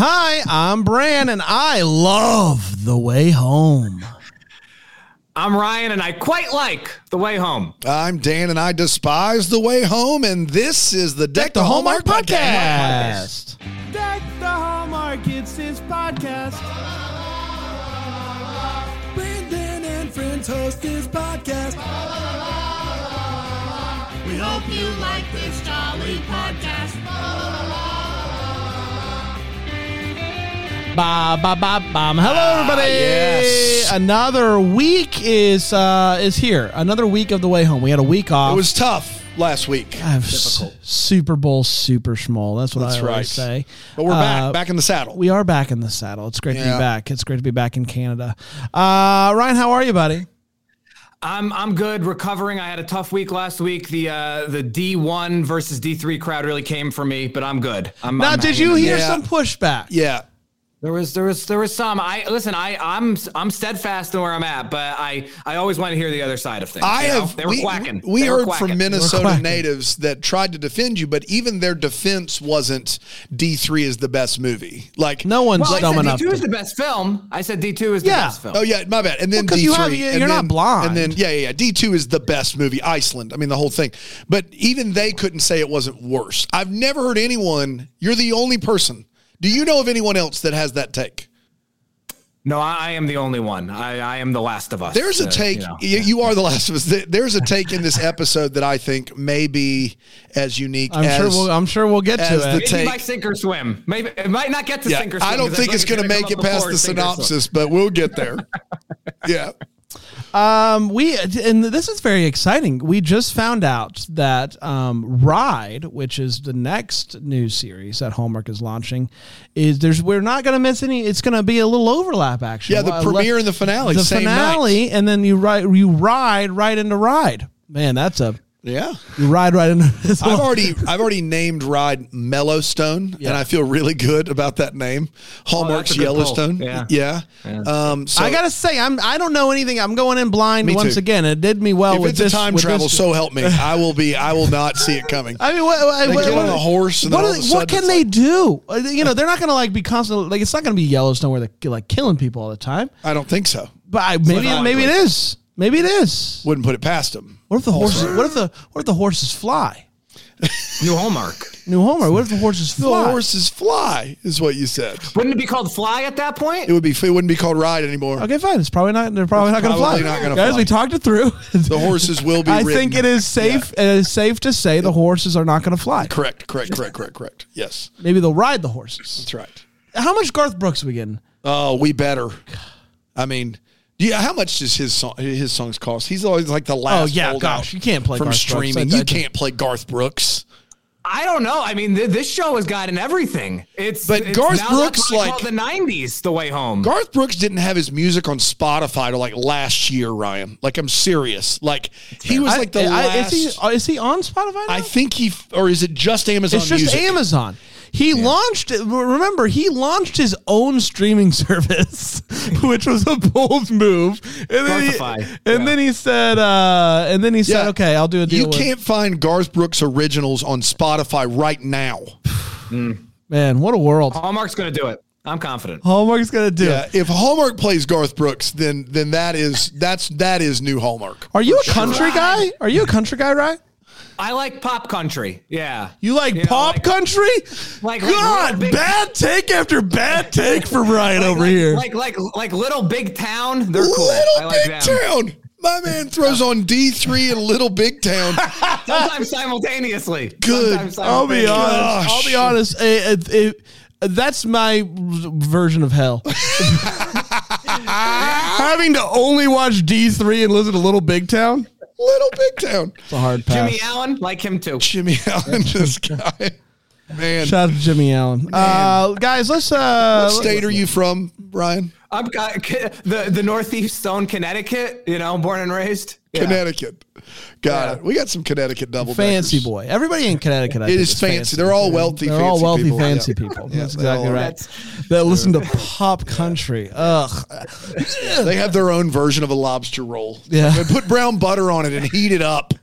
Hi, I'm Bran, and I love the way home. I'm Ryan, and I quite like the way home. I'm Dan, and I despise the way home. And this is the Deck, the Hallmark, podcast. Deck the Hallmark, it's his podcast. Brandon and friends host this podcast. We hope you like this jolly podcast. Ba ba ba bam. Hello, everybody. yes. Another week is uh, is here. Another week of the way home. We had a week off. It was tough last week, I have s- Super Bowl super small. That's what That's I always right. say. but we're Uh, back, back in the saddle. We are back in the saddle. It's great to be Yeah. back. It's great to be back in Canada. Uh, Ryan, how are you, buddy? I'm I'm good, recovering. I had a tough week last week. The uh, the D1 versus D3 crowd really came for me, but I'm good. I'm, Now, I'm did hanging you in hear Yeah. some pushback? yeah, There was there was there was some. I listen. I I'm I'm steadfast in where I'm at, but I I always want to hear the other side of things. I you know? have. They were we quacking. we They heard quacking. from Minnesota natives that tried to defend you, but even their defense wasn't D3 is the best movie. Like No one's Well, I dumb said enough. D2 is the best film. I said D2 is the Yeah. best film. Oh yeah, my bad. And then Well, 'cause D3. you have- you- and you're not then- blind. And then yeah, yeah, yeah. D two is the best movie. Iceland. I mean the whole thing. But even they couldn't say it wasn't worse. I've never heard anyone. You're the only person. Do you know of anyone else that has that take? No, I, I am the only one. I, I am the last of us. There's a Uh, take. you know. You, you are the last of us. There's a take in this episode that I think may be as unique I'm as. sure. We'll, I'm sure we'll get as to the it. Maybe take- by sink or swim. Maybe it might not get to yeah, sink or swim. I don't think think it's going to make it past the sink or swim. synopsis, but we'll get there. yeah. Um, we and this is very exciting. We just found out that um, Ride, which is the next new series that Hallmark is launching, is there's we're not going to miss any. It's going to be a little overlap actually. Yeah, the Well, premiere le- and the finale, the same finale, and then you ride you ride right into Ride. Man, that's a Yeah. you ride right into. it's a I've little- already I've already named ride Mellowstone, Yeah. and I feel really good about that name. Hallmark's Oh, that's a good pull. Yellowstone. Yeah. Yeah. Um, so I gotta say, I'm I don't know anything. I'm going in blind Me once too. again. It did me well if with it's this a time with travel, this- so help me. I will be. I will not see it coming. I mean, what, what, They what- get on a horse and what, all are- a what can they like- do? Uh, You know, they're not going to like be constantly like it's not going to be Yellowstone where they're like killing people all the time. I don't think so. But I, maybe not maybe it likely. is. Maybe it is. Wouldn't put it past them. What if the horses? What if the what if the horses fly? New Hallmark. New hallmark. What if the horses fly? The horses fly, is what you said. Wouldn't it be called Fly at that point? It would be. It wouldn't be called ride anymore. Okay, fine. It's probably not. They're probably not going to fly. Probably not gonna Guys, fly. we talked it through. The horses will be. I ridden. think it is safe. It is safe to say the horses are not going to fly. Correct. Correct. Correct. Correct. Correct. Yes, Maybe they'll ride the horses. that's right. How much Garth Brooks we getting? Oh, we better. I mean, yeah. How much does his song, his songs cost? He's always like the last. Oh, yeah, gosh, you can't play from Garth streaming. I- I- you can't play Garth Brooks. I don't know. I mean, th- this show has gotten everything. It's But it's Garth now Brooks, that's like- the '90s, the way home. Garth Brooks didn't have his music on Spotify till like last year, Ryan. Like I'm serious. Like he was I- like the I- last. Is he, is he on Spotify? Now? I think he, or is it just Amazon It's just Music? Amazon. He launched. Remember, he launched his own streaming service, which was a bold move. And then, he, and yeah. then he said, uh, and then he said, Yeah. "Okay, I'll do a deal." You with- can't find Garth Brooks originals on Spotify right now. Man, what a world! Hallmark's going to do it. I'm confident. Hallmark's gonna do. Yeah, it. if Hallmark plays Garth Brooks, then then that is that's that is new Hallmark. Are you a country guy? Are you a country guy, right? I like pop country. Yeah. You like You know, pop like- country? like- God, big- bad take after bad take from Ryan over like, here. Like like like little big town. They're cool. I Little Big. Town. My man throws on D three and Little Big Town. Sometimes simultaneously. Good. Sometimes I'll be simultaneously. honest. I'll be honest. eh, eh, eh, that's my version of hell. Having to only watch D three and listen to Little Big Town. Little Big Town. It's a hard pass. Jimmy Allen, like him too. Jimmy Allen, this guy. Man, Shout out to Jimmy Allen. Uh, guys, let's. Uh, what state are you from, Brian? I'm uh, the the Northeast Zone, Connecticut. You know, born and raised. Yeah. Connecticut. Got Yeah. it. We got some Connecticut double fancy boy. Everybody in Connecticut. I It think, is fancy. They're all wealthy, They're all fancy wealthy, people. fancy Yeah. people. That's exactly all right. That's- That listen to pop country. Ugh. They have their own version of a lobster roll. Yeah. They put brown butter on it and heat it up.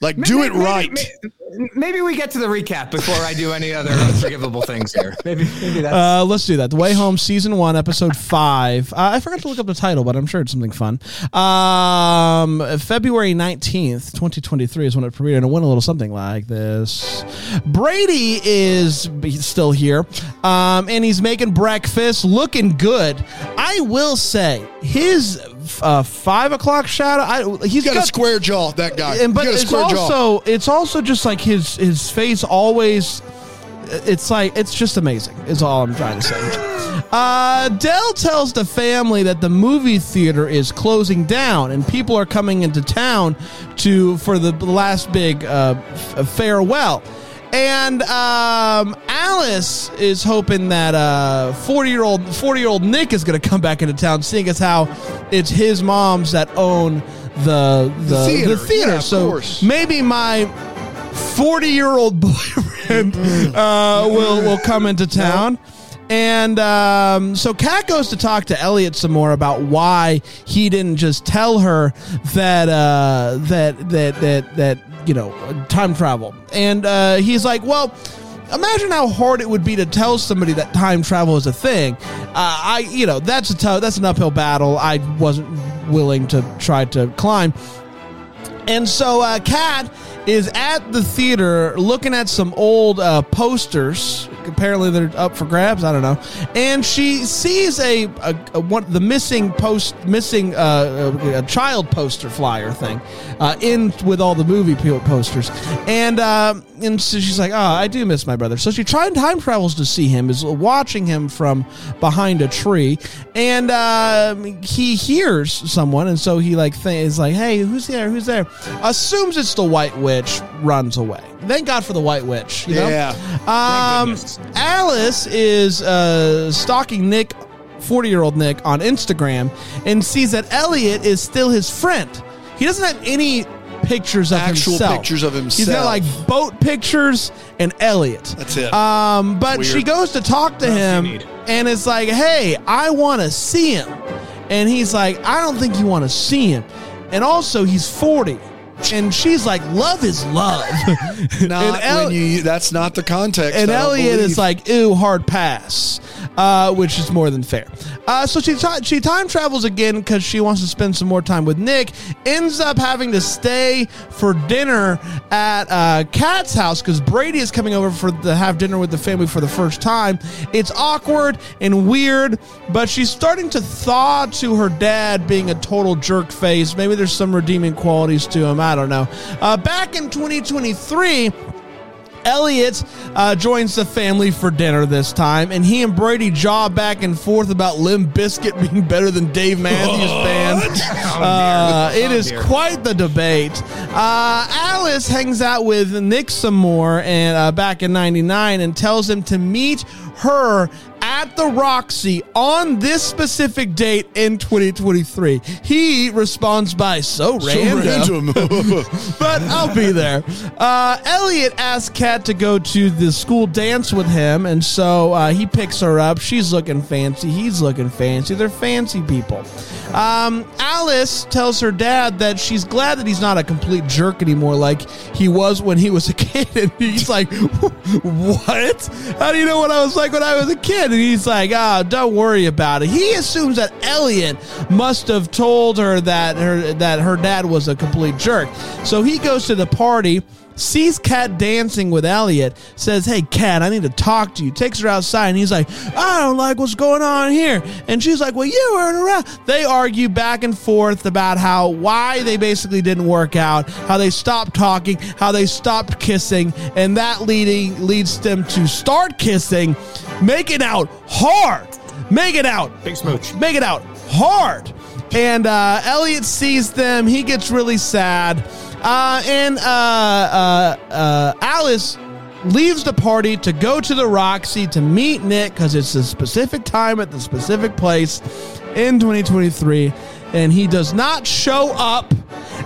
Like, do it Maybe- right. Maybe, maybe we get to the recap before I do any other unforgivable things here. Maybe, maybe that's. Uh, let's do that. The Way Home, season one, episode five. Uh, I forgot to look up the title, but I'm sure it's something fun. Um, February 19th, 2023 is when it premiered, and it went a little something like this. Brady is still here, um, and he's making breakfast, looking good. I will say, his uh, five o'clock shadow, I, he's Got a square jaw, that guy. and but got it's square jaw. also it's also just like his his face always it's like it's just amazing is all i'm trying to say uh, Del tells the family that the movie theater is closing down and people are coming into town to for the last big uh, farewell and um, Alice is hoping that uh, forty year old forty year old Nick is going to come back into town, seeing as how it's his mom's that own the the, the theater. theater. Yeah, so course. maybe my forty year old boyfriend uh, will will come into town. And um, so Kat goes to talk to Elliot some more about why he didn't just tell her that uh, that that that that you know time travel. And uh, he's like, well. Imagine how hard it would be to tell somebody that time travel is a thing. Uh, I, you know, that's a tough, that's an uphill battle. I wasn't willing to try to climb. And so uh, Kat is at the theater looking at some old uh, posters. Apparently they're up for grabs. I don't know. And she sees a, a, a one the missing post missing uh, a, a child poster flyer thing uh, in with all the movie posters. And uh, and so she's like, oh, I do miss my brother. So she tried time travels to see him. Is watching him from behind a tree, and uh, he hears someone, and so he like th- is like, hey, who's there? Who's there? Assumes it's the White Witch. Runs away. Thank God for the White Witch. You know? Yeah. Um. Alice is uh, stalking Nick, 40 year old Nick, on Instagram and sees that Elliot is still his friend. He doesn't have any pictures of Actual himself. pictures of himself. He's got like boat pictures and Elliot. That's it. Um, but Weird. she goes to talk to else him you need? and it's like, hey, I want to see him. And he's like, I don't think you want to see him. And also, he's 40. And she's like, love is love. Not and El- when you. That's not the context. and Elliot is like, "Ew, hard pass," uh, which is more than fair. Uh, so she she time travels again because she wants to spend some more time with Nick. Ends up having to stay for dinner at uh, Kat's house because Brady is coming over for to have dinner with the family for the first time. It's awkward and weird, but she's starting to thaw to her dad being a total jerk face. Maybe there's some redeeming qualities to him. I don't know. Uh, back in 2023. Elliot uh, joins the family for dinner this time, and he and Brady jaw back and forth about Limp Bizkit being better than Dave Matthews Band. Uh, it is quite the debate. Uh, Alice hangs out with Nick some more, and uh, back in '99, and tells him to meet her at the Roxy on this specific date in 2023. He responds by so So random random. but I'll be there. Uh, Elliot asks Kat to go to the school dance with him, and so uh, he picks her up. She's looking fancy. He's looking fancy. They're fancy people. Um, Alice tells her dad that she's glad that he's not a complete jerk anymore, like he was when he was a kid. And he's like, "What? How do you know what I was like when I was a kid?" And he's like, "Ah, don't worry about it." He assumes that Elliot must have told her that her that her dad was a complete jerk. So he goes to the party, sees Kat dancing with Elliot, says, Hey, Kat, I need to talk to you. Takes her outside, and he's like, I don't like what's going on here. And she's like, Well, you weren't around. They argue back and forth about how, why they basically didn't work out, how they stopped talking, how they stopped kissing, and that leading leads them to start kissing, making out hard. Make it out. Big smooch. Make it out hard. And uh, Elliot sees them. He gets really sad. Uh, and uh, uh, uh, Alice leaves the party to go to the Roxy to meet Nick because it's a specific time at the specific place in 2023. And he does not show up.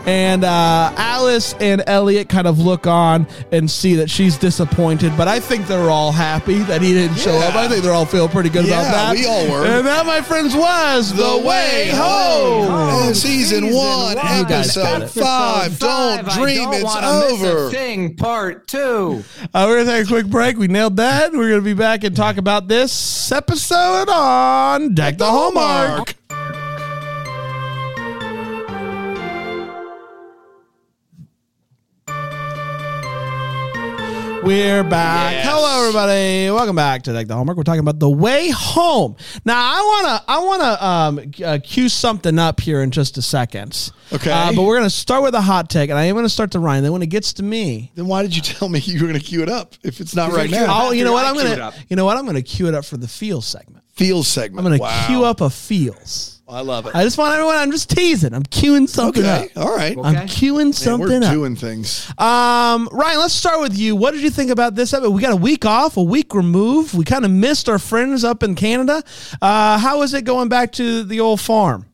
And uh, Alice and Elliot kind of look on and see that she's disappointed, but I think they're all happy that he didn't show up. I think they're all feel pretty good about that. we all were. And that, my friends, was The, Way Home. Oh, season, Season one, You guys got episode it. five. Don't dream don't it's wanna miss a over. thing, part two. Uh, we're going to take a quick break. We nailed that. We're going to be back and talk about this episode on Deck the Hallmark. We're back. Yes. Hello, everybody. Welcome back to Deck the Hallmark. We're talking about the way home. Now, I wanna, I wanna um, uh, cue something up here in just a second. Okay. Uh, but we're gonna start with a hot take, and I am gonna start to Ryan. Then when it gets to me, Then why did you tell me you were going to cue it up if it's not right gonna now? oh, you know what? I'm gonna, you know what? I'm gonna cue it up for the feels segment. Feels segment. I'm gonna Wow. cue up a feels. I love it. I just want everyone. I'm just teasing. I'm queuing something okay. up. All right. Okay. I'm queuing Man, something we're up. doing things. Um, Ryan, let's start with you. What did you think about this episode? We got a week off, a week removed. We kind of missed our friends up in Canada. Uh, how is it going back to the old farm?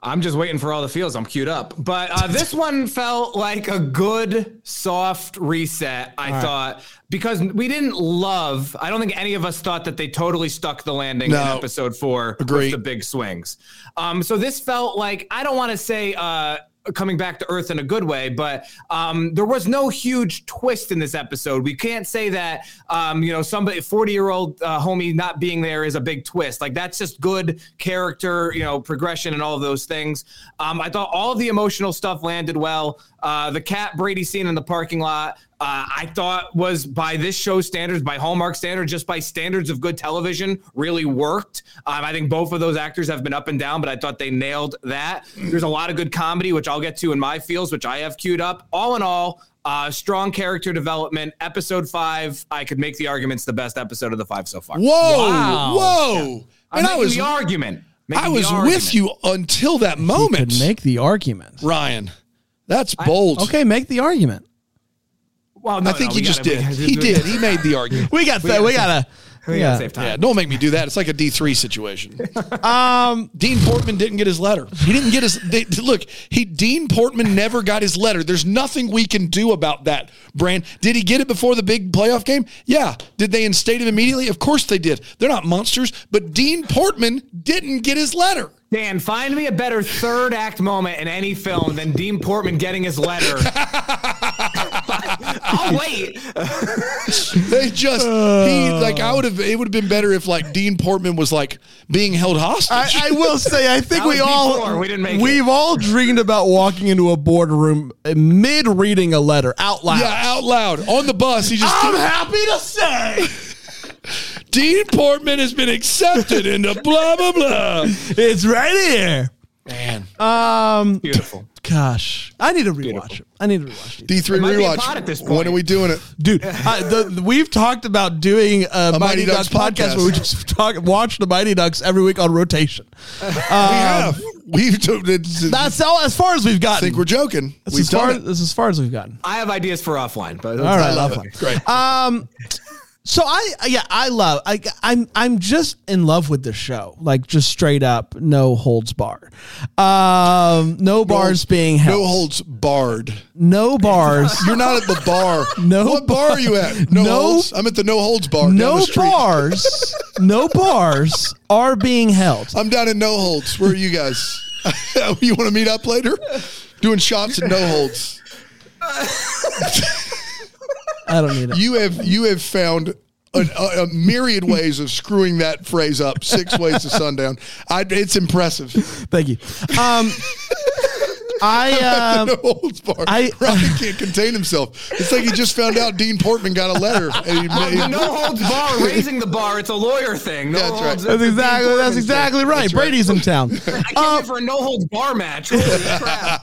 I'm just waiting for all the feels. I'm queued up. But uh, this one felt like a good, soft reset, I thought, because we didn't love, I don't think any of us thought that they totally stuck the landing in episode four Agreed. with the big swings. Um, so this felt like, I don't want to say, uh, coming back to earth in a good way but um, there was no huge twist in this episode. We can't say that um, you know somebody 40 year old uh, homie not being there is a big twist. Like that's just good character you know progression and all of those things. Um, i thought all of the emotional stuff landed well uh, the Kat brady scene in the parking lot uh, I thought was by this show standards, by Hallmark standards, just by standards of good television, really worked. Um, I think both of those actors have been up and down, but I thought they nailed that. There's a lot of good comedy, which I'll get to in my feels, which I have queued up. All in all, uh, strong character development. Episode five, I could make the argument's the best episode of the five so far. Whoa. Wow. Whoa. I'm And I was the argument. Making I was with you until that You moment. could make the argument. Ryan. That's bold. Okay, make the argument. Well, no, I think no, he we just gotta- did. we- He did. He made the argument. We got We that. We gotta- gotta. We yeah. gotta save time. Yeah, don't make me do that. It's like a D three situation. um, Dean Portman didn't get his letter. He didn't get his. They, look, he Dean Portman never got his letter. There's nothing we can do about that. Brand, did he get it before the big playoff game? Yeah. Did they instate him immediately? Of course they did. They're not monsters. But Dean Portman didn't get his letter. Dan, find me a better third act moment in any film than Dean Portman getting his letter. I'll wait. They just he like I would have. It would have been better if like Dean Portman was like being held hostage. I, I will say, I think we all—we didn't make it. We've all dreamed about walking into a boardroom eh, mid reading a letter out loud. yeah, out loud on the bus. He just I'm happy to say Dean Portman has been accepted into blah blah blah. it's right here. Man, Um, Beautiful. gosh, I need to rewatch Beautiful. it. I need to rewatch it, D three It might be a rewatch. pod at this When point. are we doing it? dude. I, the, we've talked about doing a, Mighty, Mighty Ducks, Ducks podcast, podcast. where we just talk, watch the Mighty Ducks every week on rotation. we have. We've. t- it's- Um, That's all as far as we've I gotten. think we're joking. that's We've as far done as, it. that's as far as we've gotten. I have ideas for offline, but All right, love offline. it. Great. Um, so I yeah I love I I'm I'm just in love with the show like just straight up no holds bar, um no bars being held no holds barred. no bars You're not at the bar. No What bar are you at? No, No- holds. I'm at the no holds bar. down no the street. bars no bars are being held. I'm down in no holds. Where are you guys? you want to meet up later? Doing shots at no holds. I don't need it. You have you have found a, a, a myriad ways of screwing that phrase up. Six ways to sundown. I, it's impressive. Thank you. Um, I um, no holds bar. I- Ryan can't contain himself. It's like he just found out Dean Portman got a letter. And he, The he- no holds bar, raising the bar. It's a lawyer thing. No That's right. holds. that's it's a Dean exactly that's exactly right. That's right. Brady's in town. I can't wait for a no holds bar match. Holy crap!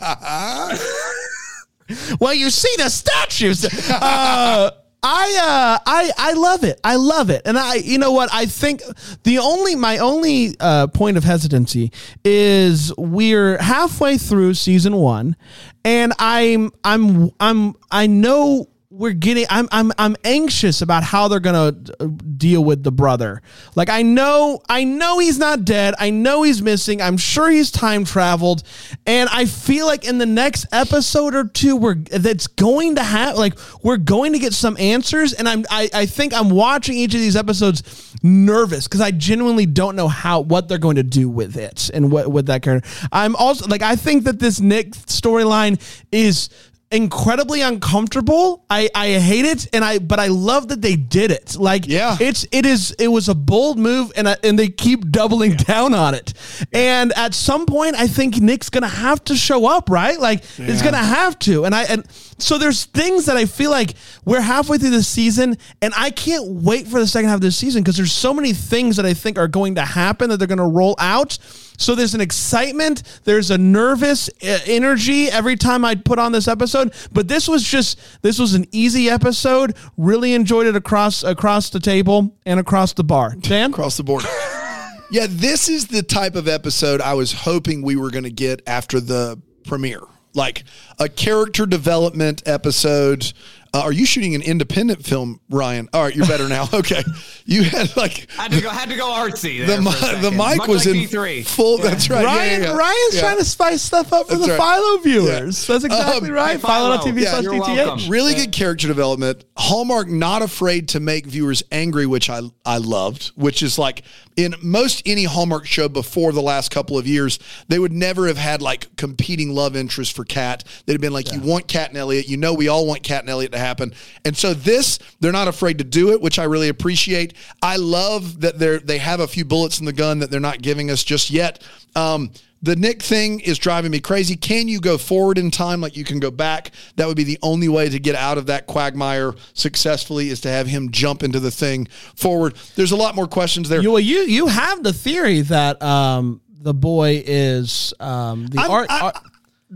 Well, you see the statues. Uh, I uh, I I love it. I love it. And I you know what? I think the only my only uh, point of hesitancy is we're halfway through season 1 and I'm I'm I'm I know we're getting I'm I'm I'm anxious about how they're going to uh, deal with the brother. Like I know I know he's not dead. I know he's missing. I'm sure he's time traveled and I feel like in the next episode or two we're that's going to have like we're going to get some answers and I'm I I think I'm watching each of these episodes nervous cuz I genuinely don't know how what they're going to do with it and what with that character. I'm also like I think that this Nick storyline is incredibly uncomfortable. I I hate it, and I but I love that they did it. Like Yeah. it's it is it was a bold move, and I, and they keep doubling down on it. And at some point, I think Nick's gonna have to show up, right? Like it's gonna have to. And I and so there's things that I feel like we're halfway through the season, and I can't wait for the second half of this season because there's so many things that I think are going to happen that they're gonna roll out. So there's an excitement, there's a nervous uh, energy every time I put on this episode, but this was just this was an easy episode. Really enjoyed it across across the table and across the bar. Dan, across the board. yeah, this is the type of episode I was hoping we were going to get after the premiere. Like a character development episode. Uh, are you shooting an independent film, Ryan? All right, you're better now. Okay, you had like Had to go. Had to go artsy. the There mi- the mic Much was like in D3. full. That's right. Ryan yeah, yeah. Ryan's Yeah. trying to spice stuff up for That's the right. Philo viewers. That's exactly Um, right. Hey, Philo Philo. TV Yeah, slash DTH. welcome. Really good character development. Hallmark not afraid to make viewers angry, which I I loved. Which is like in most any Hallmark show before the last couple of years, they would never have had like competing love interests for Kat. They'd have been like, you want Kat and Elliot, you know, we all want Kat and Elliot to happen. And so this, they're not afraid to do it, which I really appreciate. I love that they're they have a few bullets in the gun that they're not giving us just yet. Um, the Nick thing is driving me crazy. Can you go forward in time like you can go back? That would be the only way to get out of that quagmire successfully is to have him jump into the thing forward. There's a lot more questions there. You, well, you you have the theory that um, the boy is um, the art.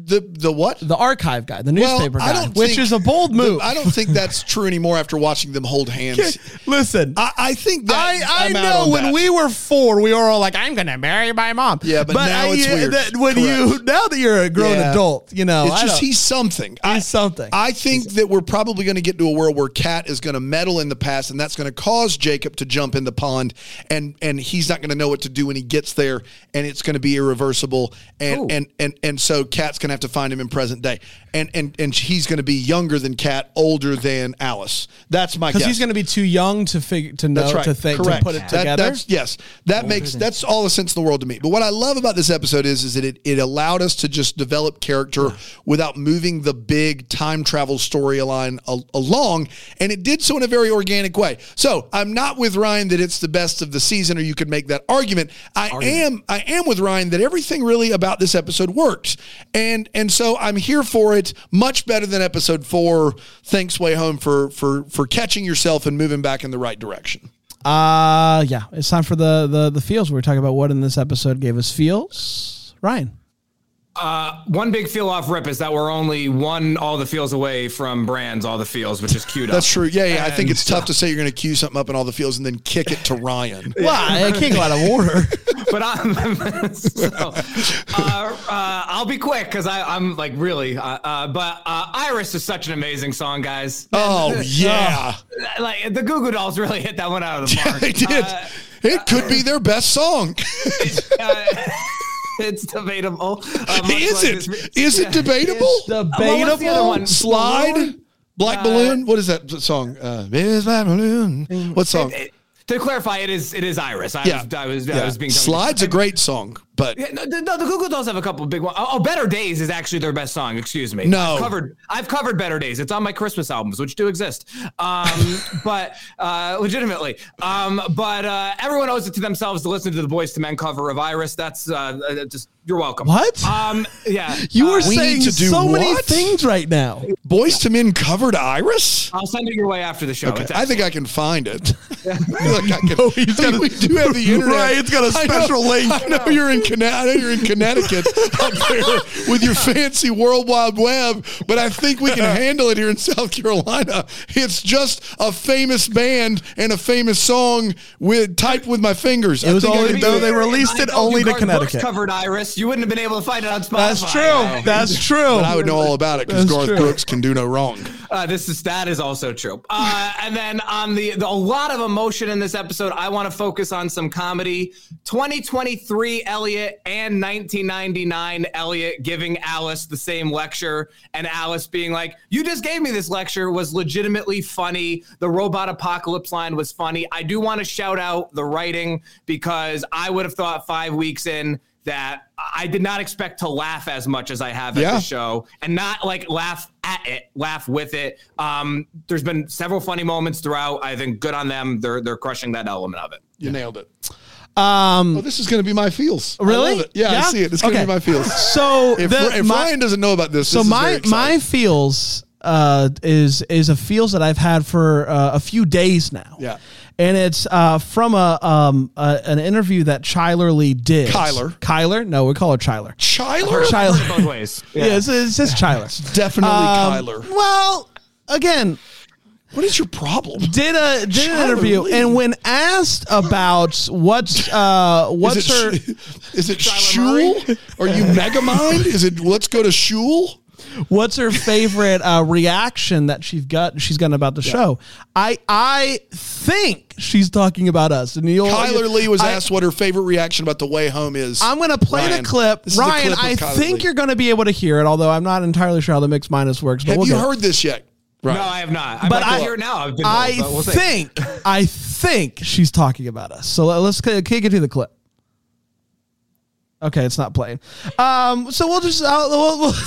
The the what? the archive guy, the Well, newspaper I guy, which is a bold move. The- I don't think that's true anymore after watching them hold hands. Listen, I, I think that I, I know when that. we were four, we were all like, "I'm gonna marry my mom." Yeah, but now I- it's weird. that- when you now that you're a grown Yeah. adult, you know, It's just he's something. I, He's something. I think that we're probably going to get to a world where Kat is going to meddle in the past, and that's going to cause Jacob to jump in the pond, and and he's not going to know what to do when he gets there, and it's going to be irreversible, and and and and so Kat's going to have to find him in present day, and and and he's going to be younger than Kat, older than Alice. That's my because he's going to be too young to figure to know right. to think Correct. to put it That- together. that's yes. That makes that's all the sense in the world to me. But what I love about this episode is is that it, it allowed us to just develop character without moving the big time travel storyline al- along, and it did so in a very organic way. So I'm not with Ryan that it's the best of the season, or you could make that argument. I am I am with Ryan that everything really about this episode works, and and and so I'm here for it. Much better than episode four. Thanks, way home for for for catching yourself and moving back in the right direction. Uh yeah, it's time for the the the feels. We were talking about what in this episode gave us feels. Ryan. Uh, one big feel off rip is that we're only one all the feels away from brands all the feels, which is cute. That's true. Yeah, yeah. I think it's tough to say you're going to cue something up in all the feels and then kick it to Ryan. Well, I can't go out of order. but I'm so, uh, uh, I'll be quick because I'm like really. Uh, uh, but uh, Iris is such an amazing song, guys. Oh yeah, like the Goo Goo Dolls really hit that one out of the park. they did. Uh, it could be their best song. Uh, it's debatable. Uh, Is like it? this- Is it debatable? Well, what's the other one? Slide. Balloon? Black balloon. What is that song? Uh, Miss Black balloon. What song? It- to clarify, it is it is Iris. I Yeah. was I was, Yeah. I was being Slide's a great song, but Yeah, no, the, no, the Goo Goo Dolls have a couple of big ones. Oh, oh, Better Days is actually their best song. Excuse me. No. I've covered. I've covered Better Days. It's on my Christmas albums, which do exist. Um, but uh, legitimately, um, but uh, everyone owes it to themselves to listen to the Boyz II Men cover of Iris. That's uh, uh, just you're welcome. What? Um, yeah. You were uh, saying need to do so many things right now. Boyz II Men covered Iris. I'll send it your way after the show. It's I think I can find it. I like I can. he's I got a- we do have the internet. Ryan's got a I know- special link. I know you're in Connecticut. I know you're in Connecticut up there with your fancy World Wide Web, but I think we can handle it here in South Carolina. It's just a famous band and a famous song with typed with my fingers. It was I think only- though do they released it only to Garth Brooks Connecticut. covered Iris. You wouldn't have been able to find it on Spotify. That's true. That's true. But I would know all about it because That's Garth true. Brooks can can do no wrong. Uh, this is that is also true. Uh, and then on the, the a lot of emotion in this episode. I want to focus on some comedy. 2023 Elliot and 1999 Elliot giving Alice the same lecture, and Alice being like, "You just gave me this lecture." Was legitimately funny. The robot apocalypse line was funny. I do want to shout out the writing because I would have thought five weeks in that I did not expect to laugh as much as I have at Yeah. the show and not like laugh at it, laugh with it. Um, there's been several funny moments throughout. I think good on them. They're they're crushing that element of it. You nailed it. Um, Oh, this is going to be my feels. I really? love it. Yeah, I see it. It's going to Okay. be my feels. So If, the- if my- Ryan doesn't know about this, so this is very my my feels uh, is is a feels that I've had for uh, a few days now. Yeah. and it's uh, from a um a, an interview that Chyler Lee did. Kyler. Kyler? No, we call her Chyler. Chyler, Chyler. Both ways. Yeah, it's, it's just Chyler. definitely Um, Kyler. Well, again, What is your problem? did a did Chyler an interview, and when asked about what's uh what's is her it, Sh- is it Shul? Are you Megamind? Is it let's go to Shul? what's her favorite uh, reaction that she's got she's gotten about the show i i think she's talking about us and you'll Kyler Lee was I- asked what her favorite reaction about the way home is. I'm going to play Ryan, the clip. this Ryan, clip I Kyler think Lee. you're going to be able to hear it, although I'm not entirely sure how the mix minus works. But Have we'll you heard this yet? Right. No, I have not. I But I, hear now. I've been I but we'll think, I think she's talking about us. So let- let's it to the clip. Okay, it's not playing. Um, so we'll just uh, we'll, we'll do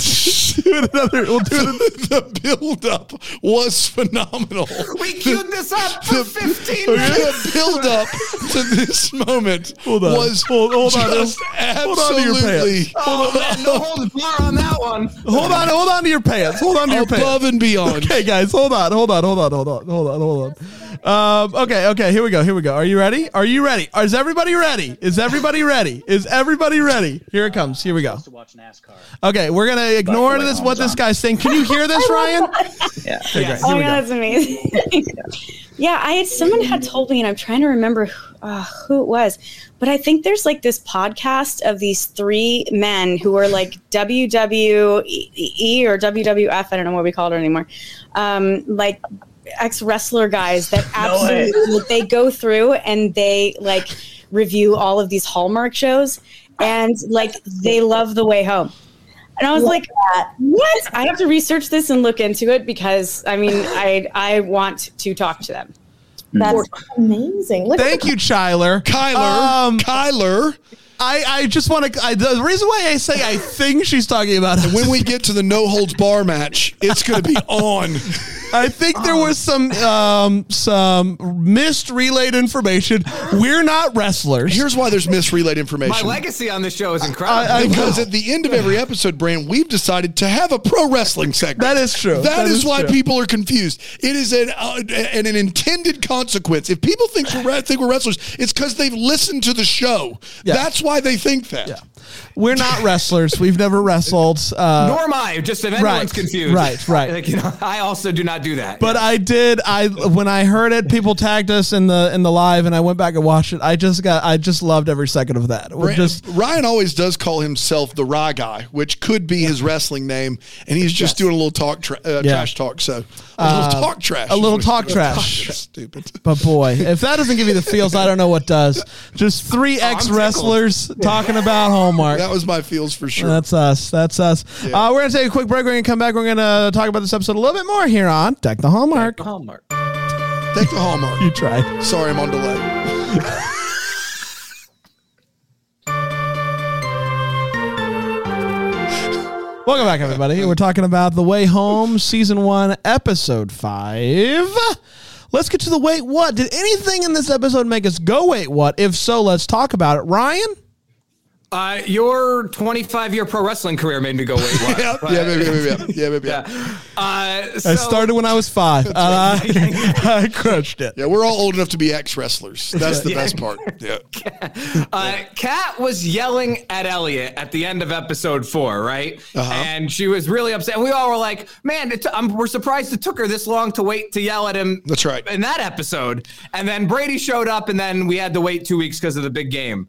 it another. We'll do it. the build up was phenomenal. We queued this up for 15 minutes. The build up to this moment Hold on. was Hold- hold on. just Hold on to your absolutely Oh, man, no holds bar on that one. Hold on, hold on to your pants. Hold on to your pants. above and beyond. Okay, guys, hold on, hold on, hold on, hold on, hold on, hold on. Um, okay, okay, here we go, here we go. Are you ready? Are you ready? Is everybody ready? Is everybody ready? Is everybody ready? Here it comes. Here we go. to watch NASCAR. Okay, we're gonna ignore this. What this guy's saying. Can you hear this, Ryan? Yeah. Okay, great. Oh Here my god, that's amazing. yeah, I had someone had told me, and I'm trying to remember uh, who it was, but I think there's like this podcast of these three men who are like WWE or WWF. I don't know what we call it anymore. Um, like ex wrestler guys that No absolutely they go through and they like review all of these Hallmark shows, and like they love the way home. And I was like, "What? I have to research this and look into it because I mean, I I want to talk to them." That's amazing. Look Thank you, Chyler. Kyler, Um, Kyler. I, I just want to. The reason why I say I think she's talking about us When we get to the no holds bar match, it's going to be on. I think there was some um, some missed relayed information. We're not wrestlers. Here's why there's misrelayed My information. My legacy on this show is incredible. I- I- because at the end of every episode, Brand, we've decided to have a pro wrestling segment. That is true. that That is, is why true. people are confused. It is an uh, an, an intended consequence. If people think we're think we're wrestlers, it's because they've listened to the show. Yeah. That's why they think that. Yeah. We're not wrestlers. We've never wrestled. Uh, Nor am I. Just if anyone's right, confused. right, right. Like, you know, I also do not do that. but I did. I when I heard it, people tagged us in the in the live, and I went back and watched it. I just got. I just loved every second of that. We're Brand- just Ryan always does call himself the Raw Guy, which could be his wrestling name, and he's just doing a little talk tra- uh, Yeah. trash talk. So a little talk trash, a little talk what he- trash. Stupid. But boy, if that doesn't give you the feels, I don't know what does. Just three ex wrestlers talking about Hallmark. That was my feels for sure. That's us. That's us. Uh, we're gonna take a quick break. We're gonna come back. We're gonna talk about this episode a little bit more here on Deck the Hallmark. Hallmark. Take the hallmark. You tried. Sorry, I'm on delay. Welcome back, everybody. We're talking about The Way Home, Season 1, Episode 5. Let's get to the wait what. Did anything in this episode make us go wait what? If so, let's talk about it. Ryan? Uh, your 25 year pro wrestling career made me go, wait, what? yeah, But- yeah, maybe, maybe, yeah, yeah, maybe, yeah. Yeah. Uh, I started when I was five. and I, I crushed it. Yeah, we're all old enough to be ex wrestlers. That's the best part. Yeah. Uh, Kat was yelling at Elliot at the end of episode four, right? Uh-huh. And she was really upset. And we all were like, "Man, it t- I'm, we're surprised it took her this long to wait to yell at him." That's right. In that episode, and then Brady showed up, and then we had to wait two weeks because of the big game.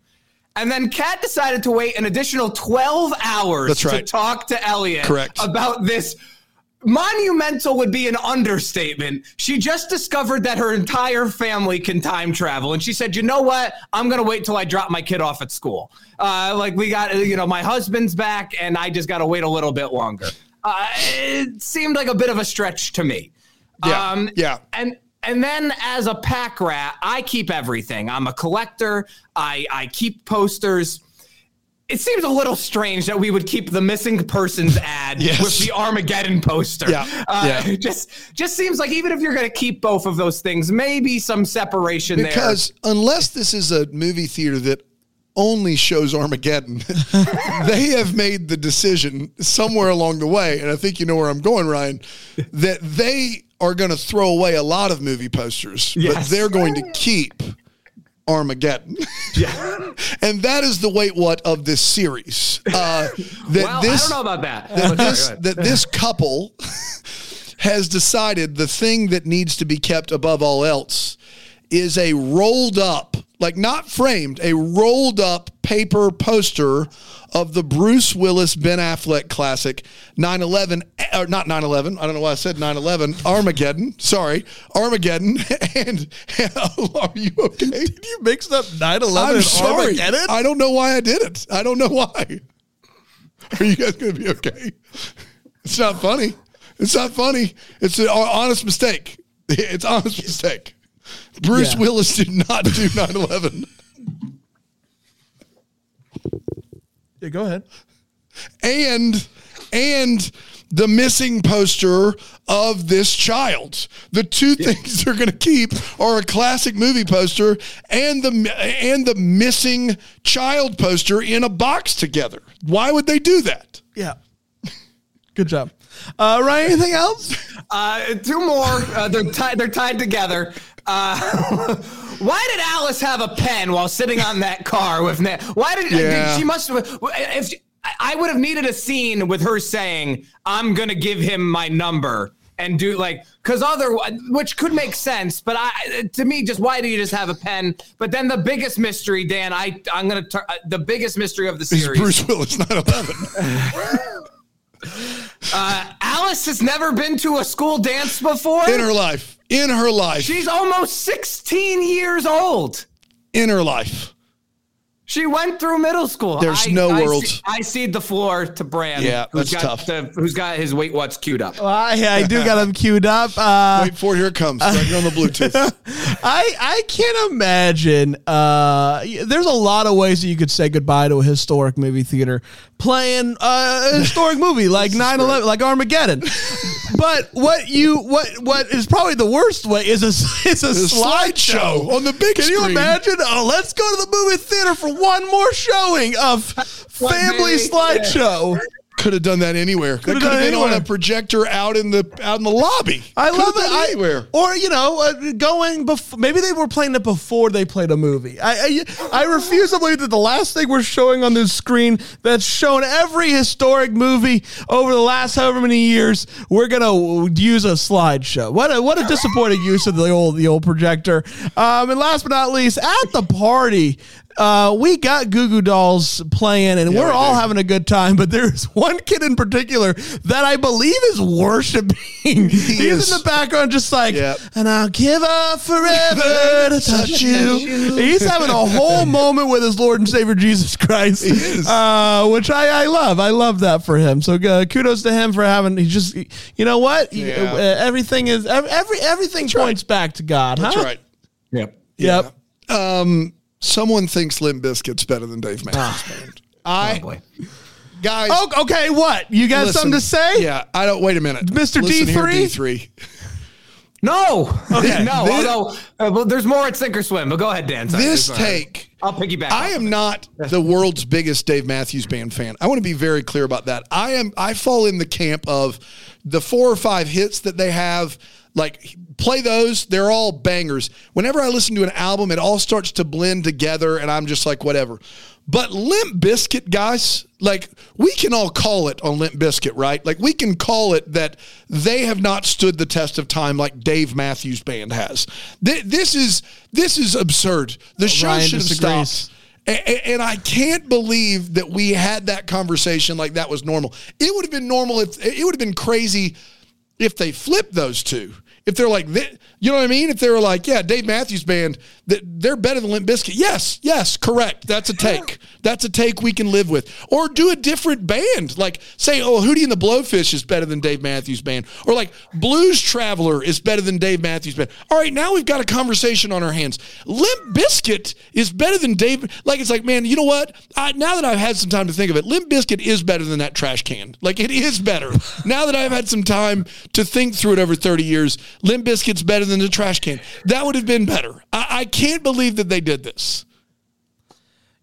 And then Kat decided to wait an additional 12 hours right. to talk to Elliot Correct. about this monumental would be an understatement. She just discovered that her entire family can time travel, and she said, "You know what? I'm gonna wait till I drop my kid off at school. Uh, like we got, you know, my husband's back, and I just got to wait a little bit longer." Uh, it seemed like a bit of a stretch to me. Yeah, yeah. And and then as a pack rat, I keep everything. I'm a collector. I I keep posters. It seems a little strange that we would keep the missing persons ad Yes. with the Armageddon poster. Yeah, Uh, yeah. Just just seems like even if you're going to keep both of those things, maybe some separation there. Because unless this is a movie theater that only shows Armageddon, they have made the decision somewhere along the way, and I think you know where I'm going, Ryan, that they are going to throw away a lot of movie posters, but they're going to keep Armageddon. Yeah. and that is the wait what of this series. Uh, that well, this, I don't know about that. that Sorry, this that this couple has decided the thing that needs to be kept above all else is a rolled up, like not framed, a rolled up paper poster of the Bruce Willis Ben Affleck classic 9/11 or not 9/11. I don't know why I said 9/11. Armageddon. Sorry, Armageddon. And, oh, are you okay? Did you mix up 9/11 I'm and sorry. Armageddon? I don't know why I did it. I don't know why. Are you guys going to be okay? It's not funny. It's not funny. It's an honest mistake. It's an honest mistake. Bruce Yeah. Willis did not do 9 11. yeah, go ahead. And, and, the missing poster of this child. The two things they're going to keep are a classic movie poster and the and the missing child poster in a box together. Why would they do that? Yeah. Good job. Uh, Ryan, anything else? Uh, two more. Uh, they're tied. They're tied together. Uh, why did Alice have a pen while sitting on that car with Ned? Why did, Yeah. did she must have if she, I would have needed a scene with her saying, "I'm gonna give him my number." And do like, cause other, which could make sense, but I, to me, just why do you just have a pen? But then the biggest mystery, Dan, I, I'm gonna, tur- uh, the biggest mystery of the series. Bruce Willis 9 11 Uh, Alice has never been to a school dance before. in her life? In her life. She's almost 16 years old. in her life. She went through middle school. There's no I world. ce- I cede the floor to Brand. Yeah, who's that's got tough. The, who's got his wait what's queued up? Well, I, I do got him queued up. Uh, Wait for it. Here it comes. Right here on the Bluetooth. I I can't imagine. Uh, there's a lot of ways that you could say goodbye to a historic movie theater playing uh, a historic movie like 9/11, like Armageddon. but what you what what is probably the worst way is a is a, The slideshow slideshow on the big Can you imagine? Oh, let's go to the movie theater for one more showing of family slideshow. Could have done that anywhere. Could have done been on a projector out in the out in the lobby. I Coulda love it. done I, anywhere. Or you know, uh, going before. Maybe they were playing it before they played a movie. I, I I refuse to believe that the last thing we're showing on this screen that's shown every historic movie over the last however many years, we're gonna use a slideshow. What a what a disappointing use of the old the old projector. Um, and last but not least, at the party. Uh, we got Goo Goo Dolls playing, and we're we all do. having a good time. But there's one kid in particular that I believe is worshiping. He's is. in the background, just like, Yep. and I'll give up forever to touch you. He's having a whole moment with his Lord and Savior Jesus Christ, is. Uh, which I, I love. I love that for him. So uh, kudos to him for having. He just, you know what? Yeah. uh, everything is every, every everything points back to God. That's huh? right. Yep. Yep. Um, someone thinks Limp Bizkit's better than Dave Matthews Ah. Band. I boy. guys. Oh, okay. What you got? listen, something to say? Yeah, I don't. Wait a minute, Mr. D3? D3. No. Okay. no. This- although, uh, well, there's more at sink or swim. But go ahead, Dan. Sorry. This take. I'll piggyback. I am not the world's biggest Dave Matthews Band fan. I want to be very clear about that. I am. I fall in the camp of the four or five hits that they have. Like play those, they're all bangers. Whenever I listen to an album, it all starts to blend together, and I'm just like, whatever. But Limp Bizkit, guys, like we can all call it on Limp Bizkit, right? Like we can call it that they have not stood the test of time like Dave Matthews Band has. Th- This is this is absurd. The show Ryan should have disagrees. stopped. And I can't believe that we had that conversation like that was normal. It would have been normal if it would have been crazy if they flip those two. If they're like, you know what I mean? If they were like, yeah, Dave Matthews Band, they're better than Limp Bizkit. Yes, yes, correct. That's a take. That's a take we can live with. Or do a different band. Like say, oh, Hootie and the Blowfish is better than Dave Matthews Band. Or like Blues Traveler is better than Dave Matthews Band. All right, now we've got a conversation on our hands. Limp Bizkit is better than Dave. Like it's like, man, you know what? I, now that I've had some time to think of it, Limp Bizkit is better than that trash can. Like it is better. now that I've had some time to think through it over 30 years, Limp Bizkit's better than the trash can. That would have been better. I, I can't believe that they did this.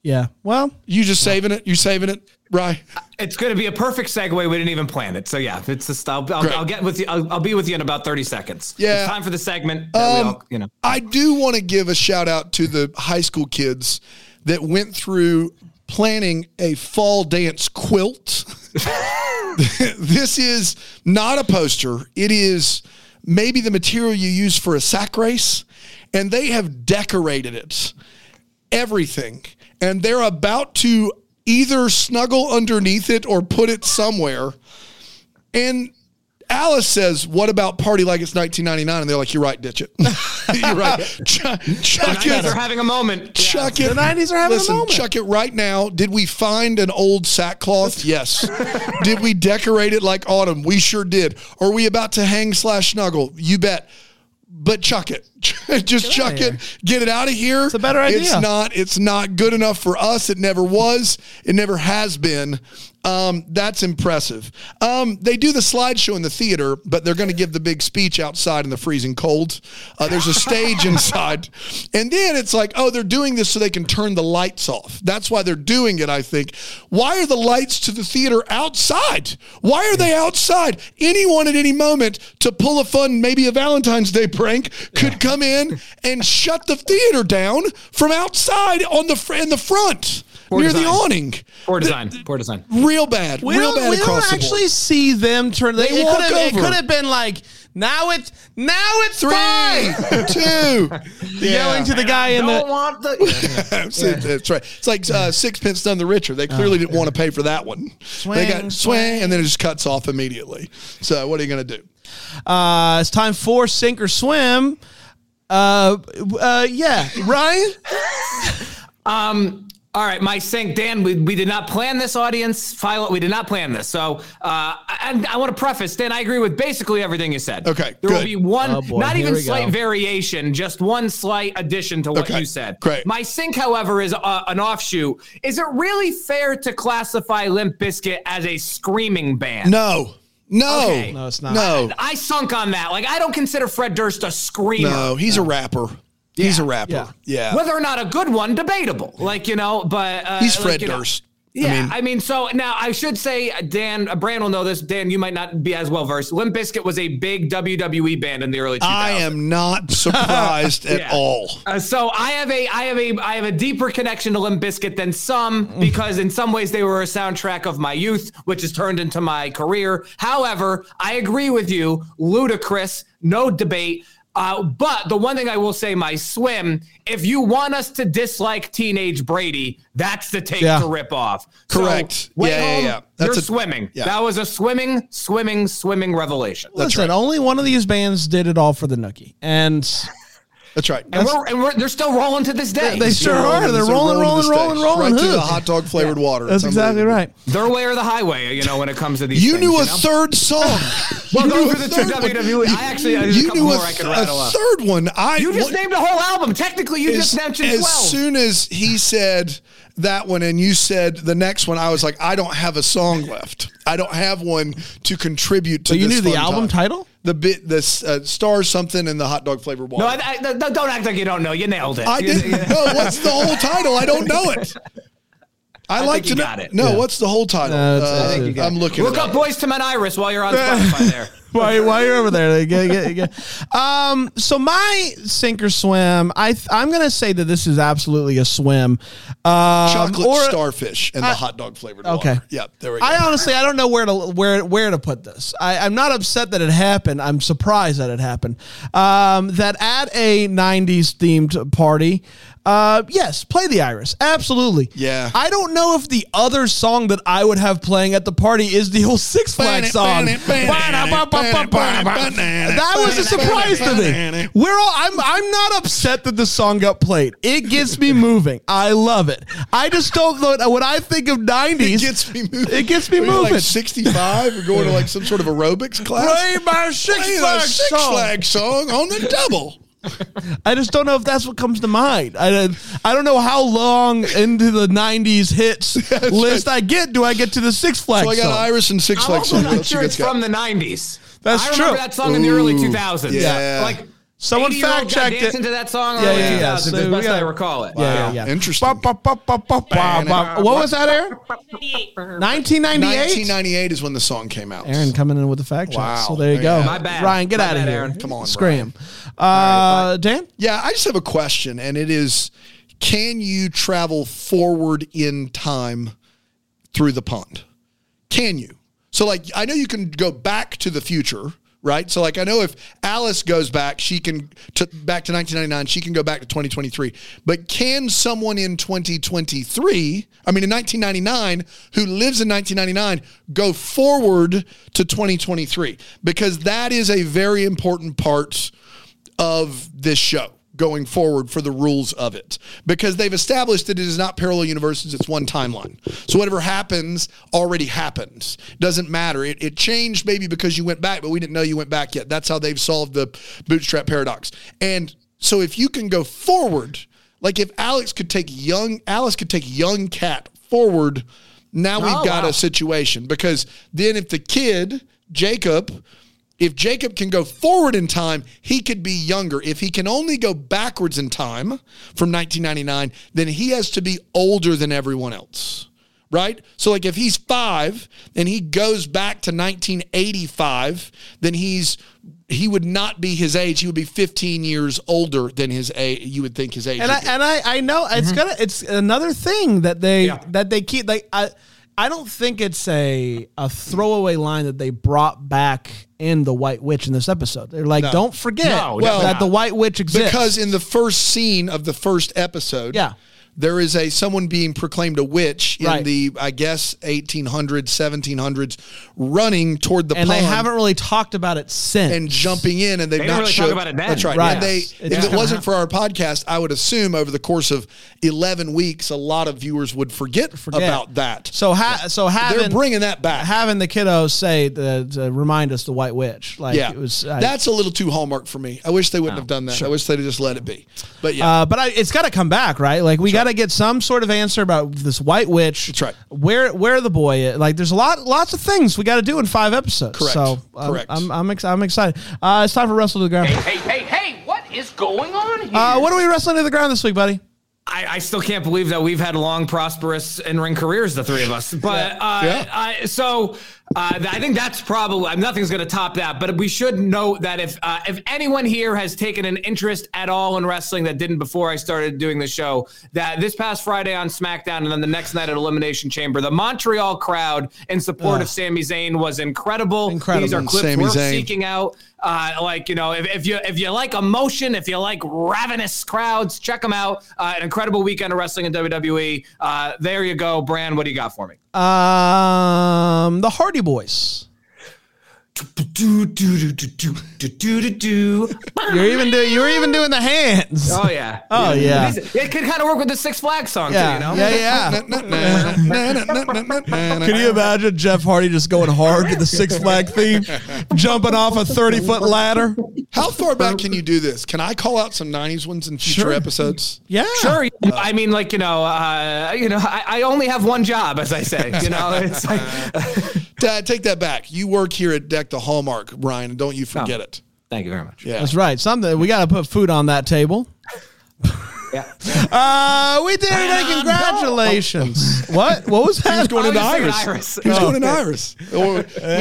Yeah. Well, You just saving it? You saving it, right? It's going to be a perfect segue. We didn't even plan it. So yeah, it's just I'll, I'll, I'll get with you. I'll, I'll be with you in about thirty seconds. Yeah. it's time for the segment. That we Um, all, you know, I do want to give a shout out to the high school kids that went through planning a fall dance quilt. this is not a poster. It is maybe the material you use for a sack race, and they have decorated it. Everything. And they're about to either snuggle underneath it or put it somewhere. And Alice says, "What about party like it's 1999?" And they're like, "You're right, ditch it. You're right. Ch- chuck you guys it. are having a moment. Yeah. Chuck it. The 90s are having a Listen, moment. chuck it right now. Did we find an old sackcloth? Yes. did we decorate it like autumn? We sure did. Are we about to hang slash snuggle? You bet. But chuck it. Just chuck it. Get it out of here. It's a better idea. It's not. It's not good enough for us. It never was. It never has been. Um, that's impressive. Um, they do the slideshow in the theater, but they're going to give the big speech outside in the freezing cold. Uh, there's a stage inside, and then it's like, oh, they're doing this so they can turn the lights off. That's why they're doing it. I think. Why are the lights to the theater outside? Why are they outside? Anyone at any moment to pull a fun, maybe a Valentine's Day prank, could come in and shut the theater down from outside on the in the front Poor near the design. awning. Poor design. Poor design. Real bad. we real don't, bad we don't across the actually board. see them turn. They it walk could have. It could have been like now it's now it's Three, fine. two, Yelling to the guy in Don't the. want the. That's, it, that's right. It's like uh, sixpence none the richer. They clearly didn't want to pay for that one. Swing, they got Swing, swing, and then it just cuts off immediately. So what are you going to do? Uh, it's time for sink or swim. Uh, uh, yeah, Ryan. Um. All right, my sink, Dan. We, we did not plan this audience file. We did not plan this. So, uh, and I want to preface, Dan. I agree with basically everything you said. Okay, there will be one, Oh, boy, not here even slight go. variation, just one slight addition to what Okay, you said. great. My sink, however, is uh, an offshoot. Is it really fair to classify Limp Bizkit as a screaming band? No, no, Okay. No, it's not. No, I sunk on that. Like, I don't consider Fred Durst a screamer. no. He's a rapper. He's a rapper. Yeah. Yeah. Whether or not a good one, debatable. Like you know, but uh, He's like, Fred know- Durst. Yeah, I I mean- mean, so now I should say, Dan, uh, Brand will know this. Dan, you might not be as well versed. Limp Bizkit was a big WWE band in the early 2000s. I am not surprised at Yeah. all. Uh, so I have a I have a I have a deeper connection to Limp Bizkit than some Mm. because in some ways they were a soundtrack of my youth, which has turned into my career. However, I agree with you, ludicrous, no debate. Uh, but the one thing I will say, my swim, if you want us to dislike teenage Brady, that's the take Yeah. to rip off. Correct. way Yeah, yeah, home, yeah. That's you're a- swimming. yeah. That was a swimming, swimming, swimming revelation. Listen, only one of these bands did it all for the nookie, and That's right. And, we're, and we're, they're still rolling to this day. they sure They're are. They're they're rolling, to rolling, rolling, rolling. right to the hot dog flavored water. That's exactly right. their way or the highway, you know, when it comes to these You things, knew a know? third song. Well, You those knew are the two third one. WWE. I actually- there's a you couple knew a, more I could rattle a third one. I You just what- named a whole album. Technically, you just as, mentioned as soon as he said that one and you said the next one, I was like, I don't have a song left. I don't have one to contribute to. So you this knew the album time. title? The bit, the uh, stars something in the hot dog flavored water. no, I, I, don't don't act like you don't know. You nailed it. I didn't know what's the whole title. I don't know it. I, like think to you know. got it. No, Yeah. what's the whole title? It's- Uh, I think you got I'm looking. Look it up Boyz II Men Iris while you're on Spotify there. Why, why you're over there? Get- get- get- Um, so my sink or swim, I th- I'm gonna say that this is absolutely a swim. Um, Chocolate or- starfish and the hot dog flavored Okay. water. Yep, there we go. I honestly, I don't know where to where where to put this. I, I'm not upset that it happened. I'm surprised that it happened. Um, that at a '90s themed party, Uh, yes, play the Iris. Absolutely. Yeah. I don't know if the other song that I would have playing at the party is the old Six Flags song. That was a surprise to me. We're all. I'm. I'm not upset that the song got played. It gets me moving. I love it. I just don't know when I think of '90s. It gets me moving. It gets me moving. Like 65 or going to like some sort of aerobics class. Play my Six Flags Six song. Flags song on the double. I just don't know if that's what comes to mind. I, I don't know how long into the '90s hits list I get. Do I get to the Six Flags? So I got song? Iris and Six Flags. I'm also not sure it's from the 90s. That's I remember true. that song in the early Ooh, 2000s. yeah. Like, Someone 80-year-old fact guy checked it. dancing to that song Yeah, yeah, yeah. 2000s, So as best got- I recall it. Yeah, yeah, yeah. interesting. What was that, Aaron? 1998. 1998 is when the song came out. Aaron coming in with the fact check. Wow. So there you go. Yeah. My bad. Ryan, get My out of here. Aaron. Come on, Scram. Uh, Dan? Yeah, I just have a question, and it is can you travel forward in time through the pond? Can you? So, like, I know you can go back to the future, right? So, like, I know if Alice goes back, she can to back to 1999, she can go back to 2023. But can someone in 2023, I mean, in 1999, who lives in 1999, go forward to 2023? Because that is a very important part of this show going forward for the rules of it. Because they've established that it is not parallel universes it's one timeline. So whatever happens already happened doesn't matter. It, it changed maybe because you went back but we didn't know you went back yet. That's how they've solved the bootstrap paradox. And so if you can go forward like if alex could take young alice could take young Kat forward now we've Oh, got wow. a situation. Because then if the kid jacob if Jacob can go forward in time, he could be younger. If he can only go backwards in time from 1999, then he has to be older than everyone else. Right? So, like, if he's five and he goes back to 1985, then he's he would not be his age. He would be 15 years older than his age. You would think his age. and I be. and I, I know it's mm-hmm. gonna it's another thing that they Yeah. that they keep like I I don't think it's a a throwaway line that they brought back in the White Witch in this episode. They're like, No. don't forget No, Well, that the White Witch exists because in the first scene of the first episode, Yeah. There is a someone being proclaimed a witch in Right. the I guess 1800s, 1700s, running toward the and pond they haven't really talked about it since. and jumping in, and they've They not didn't really showed. talk about it then. That's right. Right. And they, Yes. If it wasn't for our podcast, I would assume over the course of 11 weeks, a lot of viewers would forget, Forget. about that. so ha- so having They're bringing that back. having the kiddos say the, to remind us the White Witch like yeah, it was I- that's a little too hallmark for me. I wish they wouldn't have done that. I wish they'd have just let it be. But yeah, Uh, but I, it's got to come back, right? Like we got to get some sort of answer about this White Witch. That's right. Where where the boy is. Like there's a lot lots of things we got to do in five episodes. Correct. So um, Correct. I'm I'm, ex- I'm excited. Uh, it's time for wrestle to the ground. Hey, hey, hey, what is going on here? Uh, what are we wrestling to the ground this week, buddy? I, I still can't believe that we've had long, prosperous in-ring careers, the three of us. But uh, Yeah. I, so uh, I think that's probably nothing's going to top that. But we should note that if uh, if anyone here has taken an interest at all in wrestling that didn't before I started doing the show, that this past Friday on SmackDown and then the next night at Elimination Chamber, the Montreal crowd in support of Sami Zayn was incredible. Incredible. These are clips Sami worth Zayn. seeking out. Uh, like you know, if, if you if you like emotion, if you like ravenous crowds, check them out. Uh, an incredible weekend of wrestling in WWE. Uh, there you go, Brand. What do you got for me? Um, the Hardy Boys. Do, do, do, you're even doing You're even doing the hands. Oh yeah. Oh yeah. It could kind of work with the Six Flags song yeah. too, you know? Yeah, yeah. Can you imagine Jeff Hardy just going hard to the Six Flag theme, jumping off a 30 foot ladder? How far back can you do this? Can I call out some 90s ones in future sure. episodes? Yeah. Sure. Uh, I mean, like, you know, uh, you know, I, I, only have one job, as I say. You know, it's like Dad, take that back. You work here at Deck the Hallmark, Ryan, and don't you forget it. Thank you very much. Yeah. That's right. Something we got to put food on that table. Yeah. Uh, we did it. and Congratulations. what? What was that? He was going I into was Iris. thinking Iris. He was Oh, going into okay. Iris.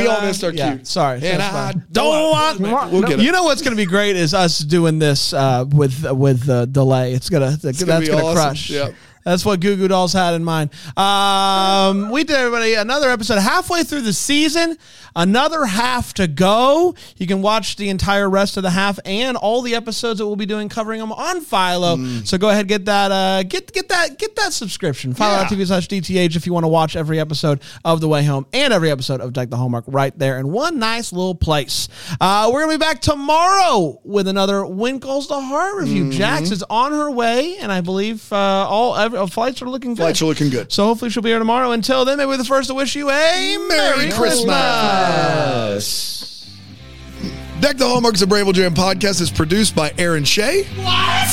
We all missed our Yeah, cue. sorry. And I fine. don't want. We'll get it. You know what's going to be great is us doing this uh, with with uh, delay. It's gonna that's gonna gonna, awesome. crush. Yep. That's what Goo Goo Dolls had in mind. Um, we did everybody another episode halfway through the season, another half to go. You can watch the entire rest of the half and all the episodes that we'll be doing covering them on Philo. So go ahead get that uh, get get that get that subscription. Philo.tv slash DTH if you want to watch every episode of The Way Home and every episode of Deck the Hallmark right there in one nice little place. Uh, we're gonna be back tomorrow with another When Calls the Heart review. Jax is on her way, and I believe uh, all every, uh, flights are looking good. Flights are looking good. So hopefully she'll be here tomorrow. Until then, maybe we're the first to wish you a Merry, Christmas. Deck the Hallmark is a Bramble Jam podcast. is produced by Aaron Shea.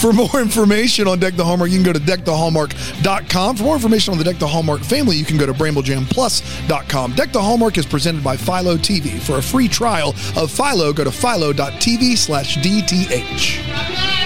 For more information on Deck the Hallmark, you can go to deckthehallmark.com. For more information on the Deck the Hallmark family, you can go to bramblejamplus.com. Deck the Hallmark is presented by Philo TV. For a free trial of Philo, go to philo.tv slash DTH.